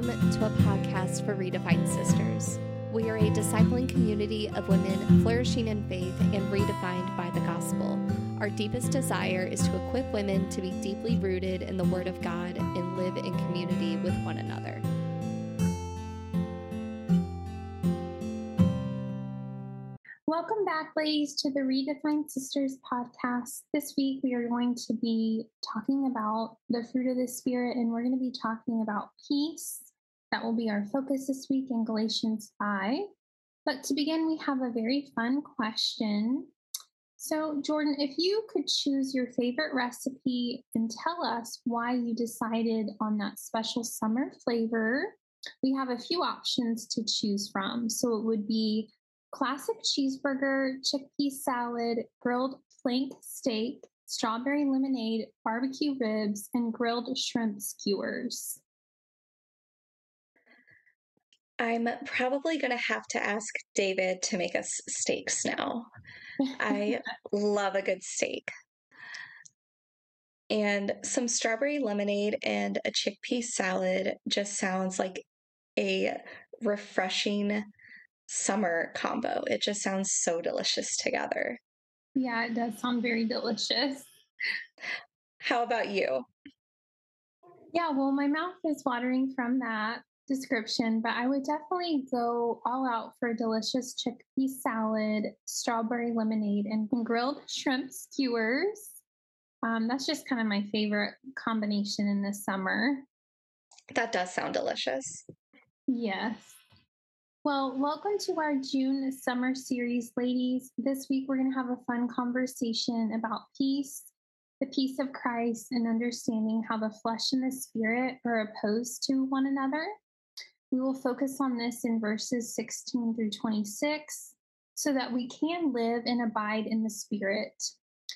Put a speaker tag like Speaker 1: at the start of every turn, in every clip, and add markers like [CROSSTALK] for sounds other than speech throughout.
Speaker 1: Welcome to a podcast for Redefined Sisters. We are a discipling community of women flourishing in faith and redefined by the gospel. Our deepest desire is to equip women to be deeply rooted in the Word of God and live in community with one another.
Speaker 2: Welcome back, ladies, to the Redefined Sisters podcast. This week we are going to be talking about the fruit of the Spirit, and we're going to be talking about peace. That will be our focus this week in Galatians 5. But to begin, we have a very fun question. So, Jordan, if you could choose your favorite recipe and tell us why you decided on that special summer flavor, we have a few options to choose from. So, it would be classic cheeseburger, chickpea salad, grilled flank steak, strawberry lemonade, barbecue ribs, and grilled shrimp skewers.
Speaker 3: I'm probably going to have to ask David to make us steaks now. I [LAUGHS] love a good steak. And some strawberry lemonade and a chickpea salad just sounds like a refreshing summer combo. It just sounds so delicious together.
Speaker 2: Yeah, it does sound very delicious.
Speaker 3: How about you?
Speaker 2: Yeah, well, my mouth is watering from that description, but I would definitely go all out for a delicious chickpea salad, strawberry lemonade, and grilled shrimp skewers. Um, that's just kind of my favorite combination in the summer.
Speaker 3: That does sound delicious.
Speaker 2: Yes. Well, welcome to our June summer series, ladies. This week we're going to have a fun conversation about peace, the peace of Christ, and understanding how the flesh and the spirit are opposed to one another. We will focus on this in verses 16 through 26 so that we can live and abide in the spirit.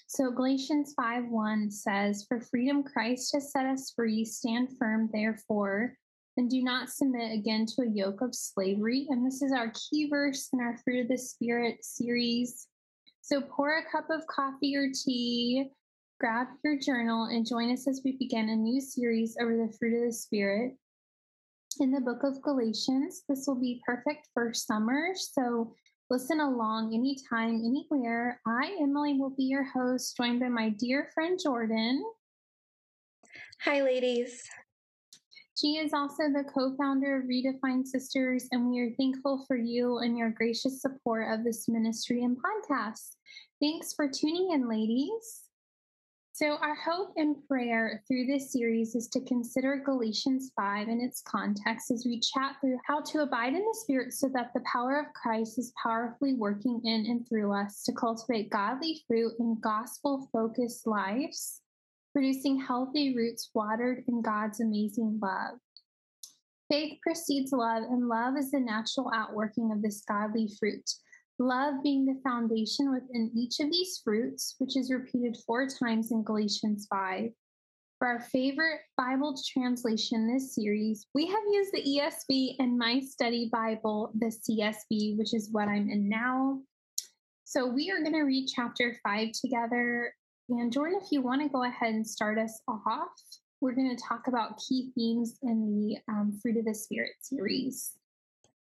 Speaker 2: So Galatians 5 1 says, For freedom Christ has set us free. Stand firm, therefore and do not submit again to a yoke of slavery. And this is our key verse in our Fruit of the Spirit series. So pour a cup of coffee or tea, grab your journal, and join us as we begin a new series over the fruit of the Spirit. In the book of Galatians, this will be perfect for summer. So listen along anytime, anywhere. I, Emily, will be your host, joined by my dear friend Jordan.
Speaker 3: Hi, ladies.
Speaker 2: She is also the co founder of Redefined Sisters, and we are thankful for you and your gracious support of this ministry and podcast. Thanks for tuning in, ladies. So, our hope and prayer through this series is to consider Galatians 5 in its context as we chat through how to abide in the Spirit so that the power of Christ is powerfully working in and through us to cultivate godly fruit and gospel focused lives producing healthy roots watered in God's amazing love. Faith precedes love, and love is the natural outworking of this godly fruit. Love being the foundation within each of these fruits, which is repeated four times in Galatians 5. For our favorite Bible translation this series, we have used the ESV and my study Bible, the CSB, which is what I'm in now. So we are going to read chapter 5 together and Jordan, if you want to go ahead and start us off, we're going to talk about key themes in the um, Fruit of the Spirit series.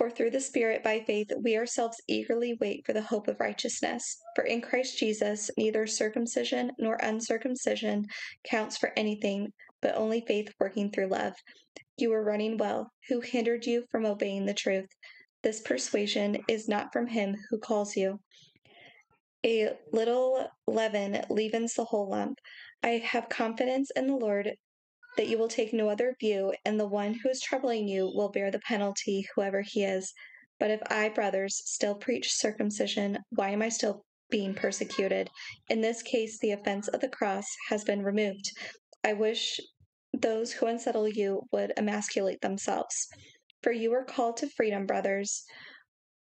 Speaker 3: For through the Spirit, by faith, we ourselves eagerly wait for the hope of righteousness. For in Christ Jesus, neither circumcision nor uncircumcision counts for anything, but only faith working through love. You were running well. Who hindered you from obeying the truth? This persuasion is not from him who calls you. A little leaven leavens the whole lump. I have confidence in the Lord that you will take no other view, and the one who is troubling you will bear the penalty, whoever he is. But if I, brothers, still preach circumcision, why am I still being persecuted? In this case, the offense of the cross has been removed. I wish those who unsettle you would emasculate themselves. For you are called to freedom, brothers.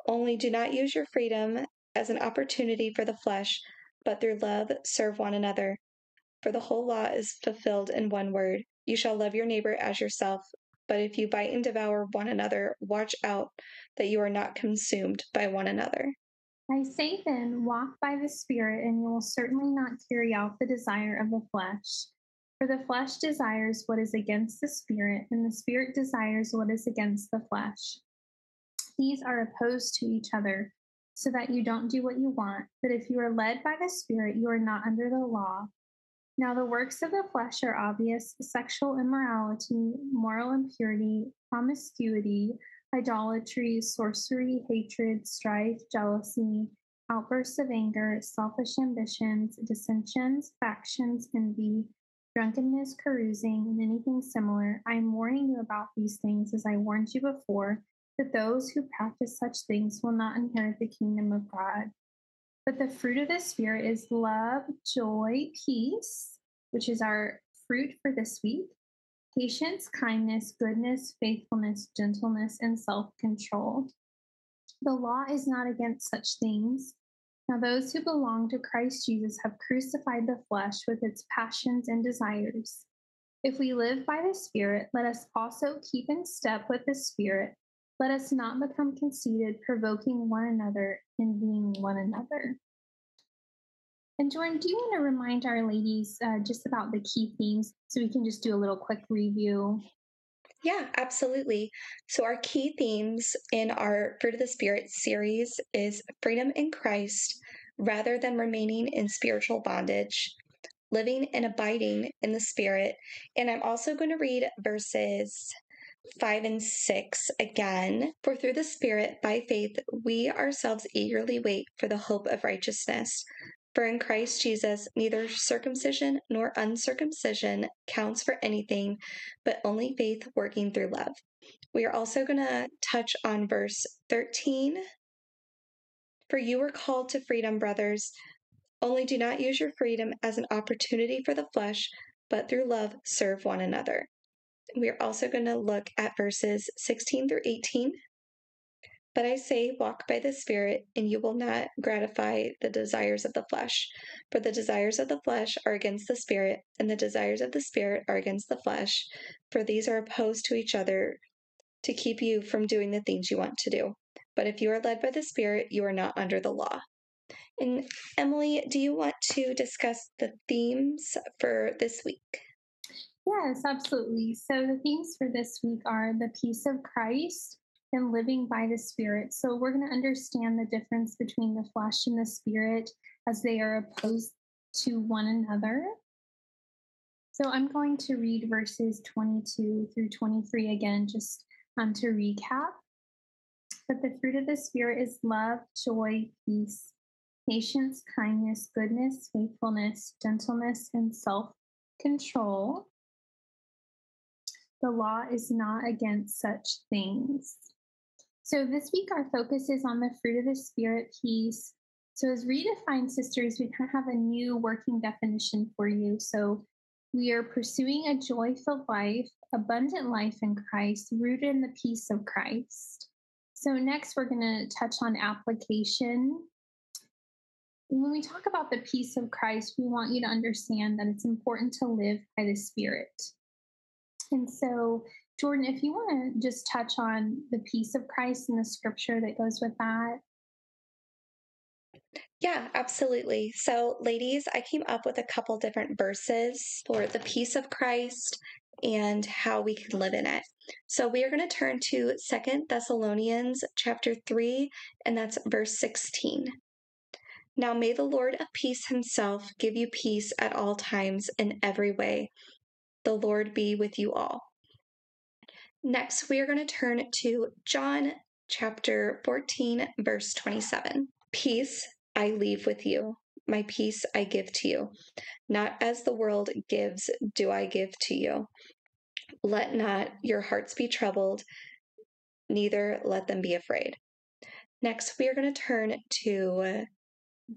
Speaker 3: Only do not use your freedom as an opportunity for the flesh, but through love serve one another. For the whole law is fulfilled in one word you shall love your neighbor as yourself. But if you bite and devour one another, watch out that you are not consumed by one another.
Speaker 2: I say then, walk by the Spirit, and you will certainly not carry out the desire of the flesh. For the flesh desires what is against the Spirit, and the Spirit desires what is against the flesh. These are opposed to each other, so that you don't do what you want. But if you are led by the Spirit, you are not under the law. Now, the works of the flesh are obvious sexual immorality, moral impurity, promiscuity, idolatry, sorcery, hatred, strife, jealousy, outbursts of anger, selfish ambitions, dissensions, factions, envy, drunkenness, carousing, and anything similar. I am warning you about these things as I warned you before, that those who practice such things will not inherit the kingdom of God. But the fruit of the Spirit is love, joy, peace, which is our fruit for this week, patience, kindness, goodness, faithfulness, gentleness, and self control. The law is not against such things. Now, those who belong to Christ Jesus have crucified the flesh with its passions and desires. If we live by the Spirit, let us also keep in step with the Spirit. Let us not become conceited, provoking one another, envying one another. And Jordan, do you want to remind our ladies uh, just about the key themes so we can just do a little quick review?
Speaker 3: Yeah, absolutely. So, our key themes in our Fruit of the Spirit series is freedom in Christ rather than remaining in spiritual bondage, living and abiding in the Spirit. And I'm also going to read verses 5 and 6 again. For through the Spirit, by faith, we ourselves eagerly wait for the hope of righteousness. For in Christ Jesus, neither circumcision nor uncircumcision counts for anything, but only faith working through love. We are also going to touch on verse 13. For you were called to freedom, brothers. Only do not use your freedom as an opportunity for the flesh, but through love serve one another. We are also going to look at verses 16 through 18 but I say, walk by the Spirit, and you will not gratify the desires of the flesh. For the desires of the flesh are against the Spirit, and the desires of the Spirit are against the flesh. For these are opposed to each other to keep you from doing the things you want to do. But if you are led by the Spirit, you are not under the law. And Emily, do you want to discuss the themes for this week?
Speaker 2: Yes, absolutely. So the themes for this week are the peace of Christ, and living by the Spirit. So we're going to understand the difference between the flesh and the spirit as they are opposed to one another. So I'm going to read verses 22 through 23 again, just um, to recap. But the fruit of the Spirit is love, joy, peace, patience, kindness, goodness, faithfulness, gentleness, and self control. The law is not against such things. So this week, our focus is on the fruit of the Spirit peace. So, as redefined sisters, we kind of have a new working definition for you. So, we are pursuing a joy filled life, abundant life in Christ, rooted in the peace of Christ. So, next, we're going to touch on application. When we talk about the peace of Christ, we want you to understand that it's important to live by the Spirit. And so, Jordan, if you want to just touch on the peace of Christ and the scripture that goes with that.
Speaker 3: Yeah, absolutely. So, ladies, I came up with a couple different verses for the peace of Christ and how we can live in it. So, we are going to turn to Second Thessalonians chapter 3, and that's verse 16. Now may the Lord of peace himself give you peace at all times in every way. The Lord be with you all. Next, we are going to turn to John chapter 14, verse 27. Peace I leave with you, my peace I give to you. Not as the world gives, do I give to you. Let not your hearts be troubled, neither let them be afraid. Next, we are going to turn to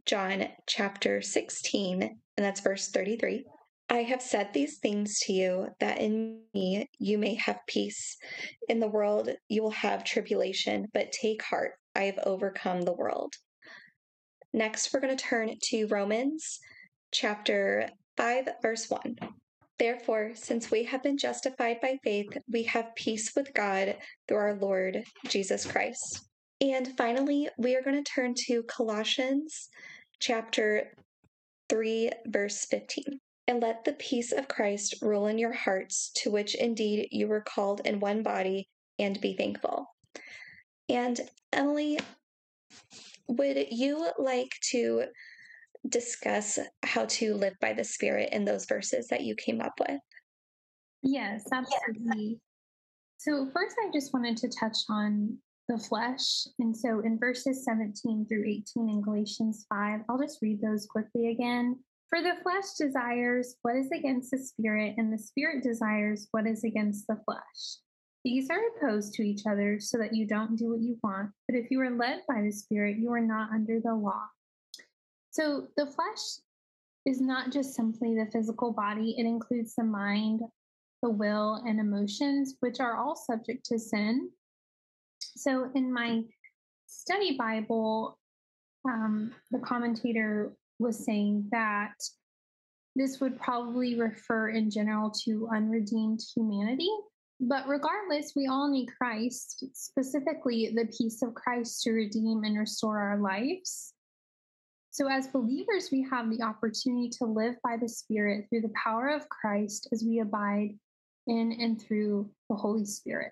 Speaker 3: John chapter 16, and that's verse 33. I have said these things to you that in me you may have peace. In the world you will have tribulation, but take heart. I have overcome the world. Next, we're going to turn to Romans chapter 5, verse 1. Therefore, since we have been justified by faith, we have peace with God through our Lord Jesus Christ. And finally, we are going to turn to Colossians chapter 3, verse 15. And let the peace of Christ rule in your hearts, to which indeed you were called in one body, and be thankful. And Emily, would you like to discuss how to live by the Spirit in those verses that you came up with?
Speaker 2: Yes, absolutely. So, first, I just wanted to touch on the flesh. And so, in verses 17 through 18 in Galatians 5, I'll just read those quickly again. For the flesh desires what is against the spirit, and the spirit desires what is against the flesh. These are opposed to each other so that you don't do what you want. But if you are led by the spirit, you are not under the law. So the flesh is not just simply the physical body, it includes the mind, the will, and emotions, which are all subject to sin. So in my study Bible, um, the commentator was saying that this would probably refer in general to unredeemed humanity. But regardless, we all need Christ, specifically the peace of Christ to redeem and restore our lives. So, as believers, we have the opportunity to live by the Spirit through the power of Christ as we abide in and through the Holy Spirit.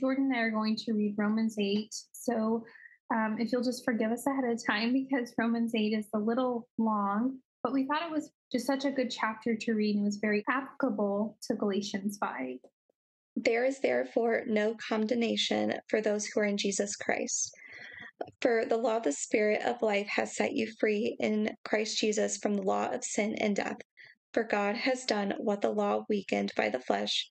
Speaker 2: Jordan and I are going to read Romans 8. So, um, if you'll just forgive us ahead of time, because Romans 8 is a little long, but we thought it was just such a good chapter to read and was very applicable to Galatians 5.
Speaker 3: There is therefore no condemnation for those who are in Jesus Christ. For the law of the Spirit of life has set you free in Christ Jesus from the law of sin and death. For God has done what the law weakened by the flesh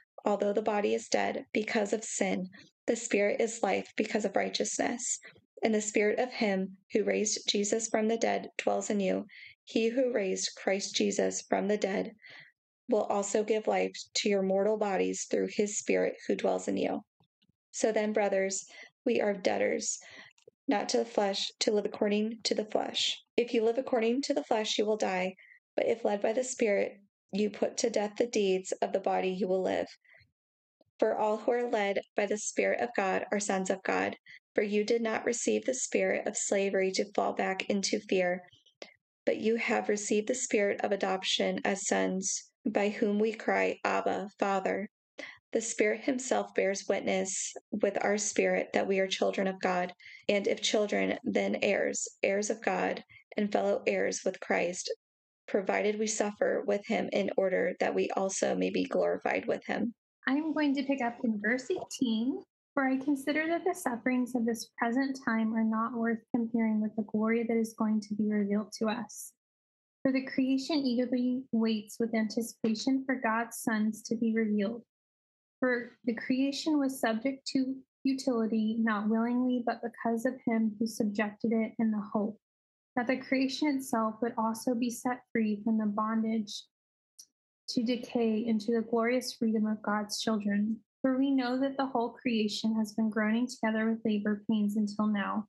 Speaker 3: although the body is dead because of sin, the Spirit is life because of righteousness. And the Spirit of Him who raised Jesus from the dead dwells in you. He who raised Christ Jesus from the dead will also give life to your mortal bodies through His Spirit who dwells in you. So then, brothers, we are debtors, not to the flesh, to live according to the flesh. If you live according to the flesh, you will die. But if led by the Spirit, you put to death the deeds of the body, you will live. For all who are led by the Spirit of God are sons of God. For you did not receive the spirit of slavery to fall back into fear, but you have received the spirit of adoption as sons, by whom we cry, Abba, Father. The Spirit Himself bears witness with our spirit that we are children of God, and if children, then heirs, heirs of God, and fellow heirs with Christ, provided we suffer with Him in order that we also may be glorified with Him.
Speaker 2: I'm going to pick up in verse 18. For I consider that the sufferings of this present time are not worth comparing with the glory that is going to be revealed to us. For the creation eagerly waits with anticipation for God's sons to be revealed. For the creation was subject to futility, not willingly, but because of him who subjected it in the hope that the creation itself would also be set free from the bondage to decay into the glorious freedom of God's children. For we know that the whole creation has been groaning together with labor pains until now.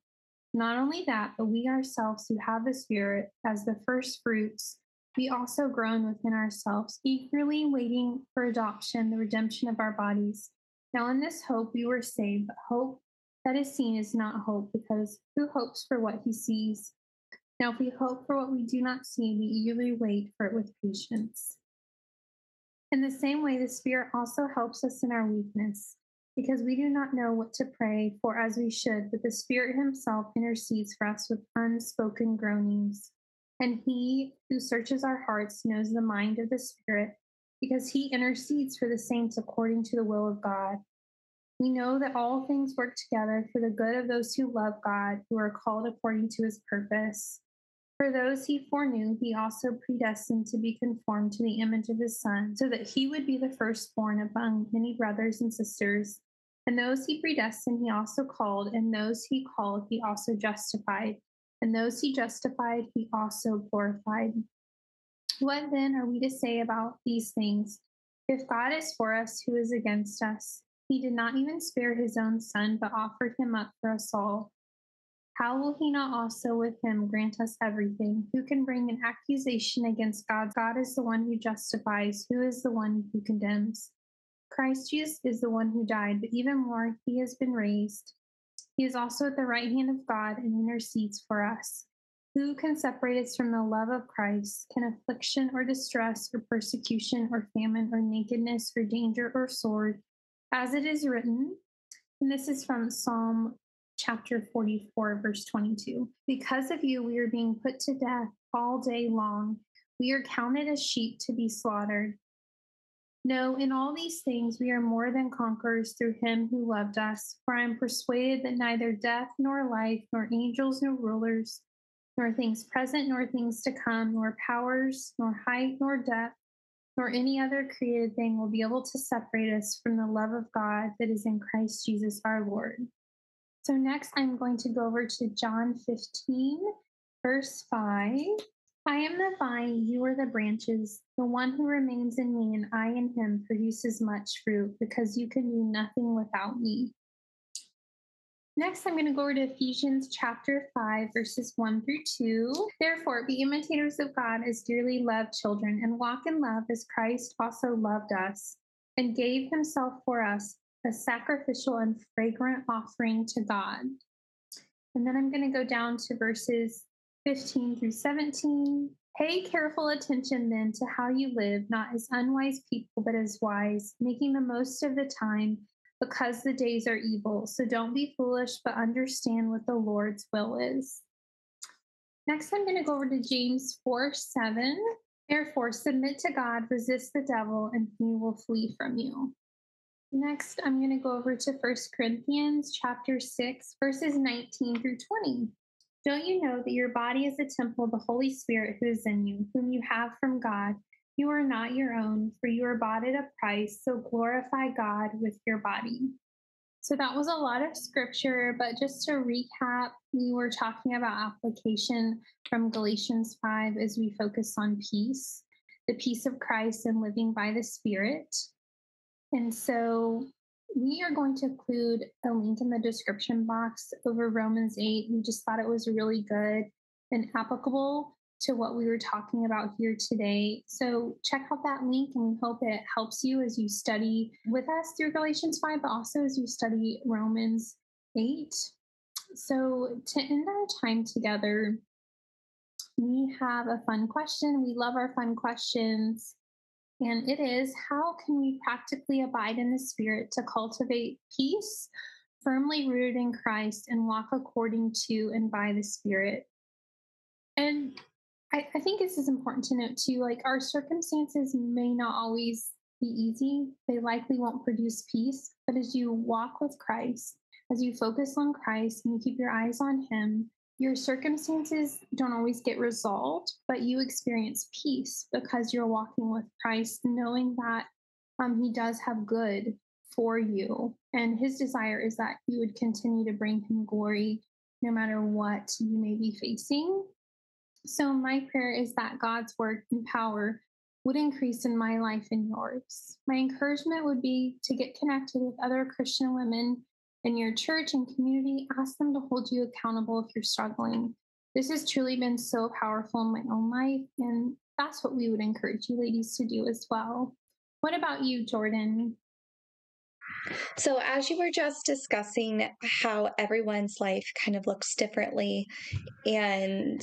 Speaker 2: Not only that, but we ourselves who have the Spirit as the first fruits we also groan within ourselves, eagerly waiting for adoption, the redemption of our bodies. Now, in this hope we were saved, but hope that is seen is not hope, because who hopes for what he sees? Now, if we hope for what we do not see, we eagerly wait for it with patience. In the same way, the Spirit also helps us in our weakness, because we do not know what to pray for as we should, but the Spirit Himself intercedes for us with unspoken groanings. And He who searches our hearts knows the mind of the Spirit, because He intercedes for the saints according to the will of God. We know that all things work together for the good of those who love God, who are called according to his purpose. For those he foreknew, he also predestined to be conformed to the image of his Son, so that he would be the firstborn among many brothers and sisters. And those he predestined, he also called, and those he called, he also justified, and those he justified, he also glorified. What then are we to say about these things? If God is for us, who is against us? He did not even spare his own son, but offered him up for us all. How will he not also with him grant us everything? Who can bring an accusation against God? God is the one who justifies. Who is the one who condemns? Christ Jesus is the one who died, but even more, he has been raised. He is also at the right hand of God and intercedes for us. Who can separate us from the love of Christ? Can affliction or distress or persecution or famine or nakedness or danger or sword? As it is written, and this is from Psalm chapter 44, verse 22 Because of you, we are being put to death all day long. We are counted as sheep to be slaughtered. No, in all these things we are more than conquerors through him who loved us. For I am persuaded that neither death nor life, nor angels nor rulers, nor things present nor things to come, nor powers, nor height nor depth nor any other created thing will be able to separate us from the love of God that is in Christ Jesus our Lord. So, next, I'm going to go over to John 15, verse 5. I am the vine, you are the branches. The one who remains in me and I in him produces much fruit because you can do nothing without me. Next, I'm going to go over to Ephesians chapter 5, verses 1 through 2. Therefore, be imitators of God as dearly loved children, and walk in love as Christ also loved us and gave himself for us a sacrificial and fragrant offering to God. And then I'm going to go down to verses 15 through 17. Pay careful attention then to how you live, not as unwise people, but as wise, making the most of the time because the days are evil. So don't be foolish, but understand what the Lord's will is. Next, I'm going to go over to James 4 7. Therefore, submit to God, resist the devil, and he will flee from you. Next, I'm going to go over to 1 Corinthians chapter 6, verses 19 through 20. Don't you know that your body is a temple of the Holy Spirit who is in you, whom you have from God? You are not your own, for you are bought at a price, so glorify God with your body. So that was a lot of scripture, but just to recap, we were talking about application from Galatians 5 as we focus on peace, the peace of Christ and living by the Spirit. And so we are going to include a link in the description box over Romans 8. We just thought it was really good and applicable to what we were talking about here today. So check out that link and we hope it helps you as you study with us through Galatians 5, but also as you study Romans 8. So to end our time together, we have a fun question. We love our fun questions. And it is how can we practically abide in the Spirit to cultivate peace, firmly rooted in Christ, and walk according to and by the Spirit? And I, I think this is important to note too. Like our circumstances may not always be easy. They likely won't produce peace. But as you walk with Christ, as you focus on Christ and you keep your eyes on Him, your circumstances don't always get resolved, but you experience peace because you're walking with Christ, knowing that um, He does have good for you. And His desire is that you would continue to bring Him glory no matter what you may be facing. So, my prayer is that God's work and power would increase in my life and yours. My encouragement would be to get connected with other Christian women in your church and community. Ask them to hold you accountable if you're struggling. This has truly been so powerful in my own life, and that's what we would encourage you ladies to do as well. What about you, Jordan?
Speaker 3: So, as you were just discussing how everyone's life kind of looks differently, and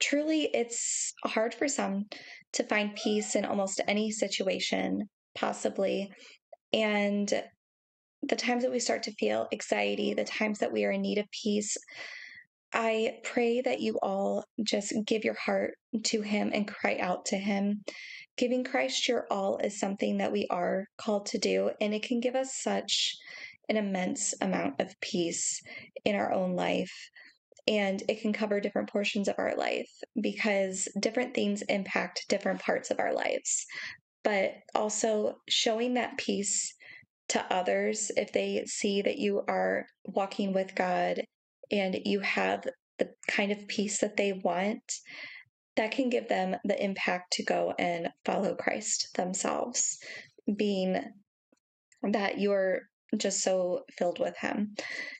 Speaker 3: truly it's hard for some to find peace in almost any situation, possibly. And the times that we start to feel anxiety, the times that we are in need of peace, I pray that you all just give your heart to Him and cry out to Him. Giving Christ your all is something that we are called to do, and it can give us such an immense amount of peace in our own life. And it can cover different portions of our life because different things impact different parts of our lives. But also showing that peace to others if they see that you are walking with God and you have the kind of peace that they want, that can give them the impact to go and follow Christ themselves, being that you're just so filled with Him.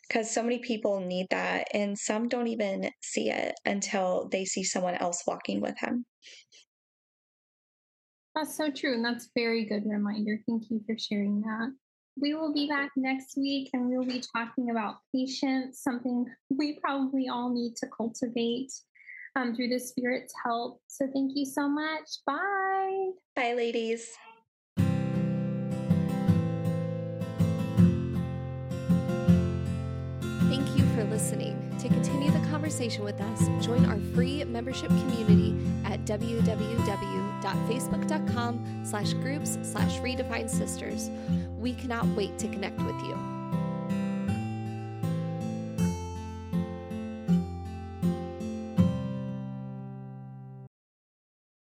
Speaker 3: Because so many people need that, and some don't even see it until they see someone else walking with Him.
Speaker 2: That's so true. And that's very good reminder. Thank you for sharing that. We will be back next week and we'll be talking about patience, something we probably all need to cultivate um, through the Spirit's help. So thank you so much. Bye.
Speaker 3: Bye, ladies.
Speaker 1: Thank you for listening. To continue the conversation with us, join our free membership community at www.facebook.com slash groups slash redefined sisters. We cannot wait to connect with you.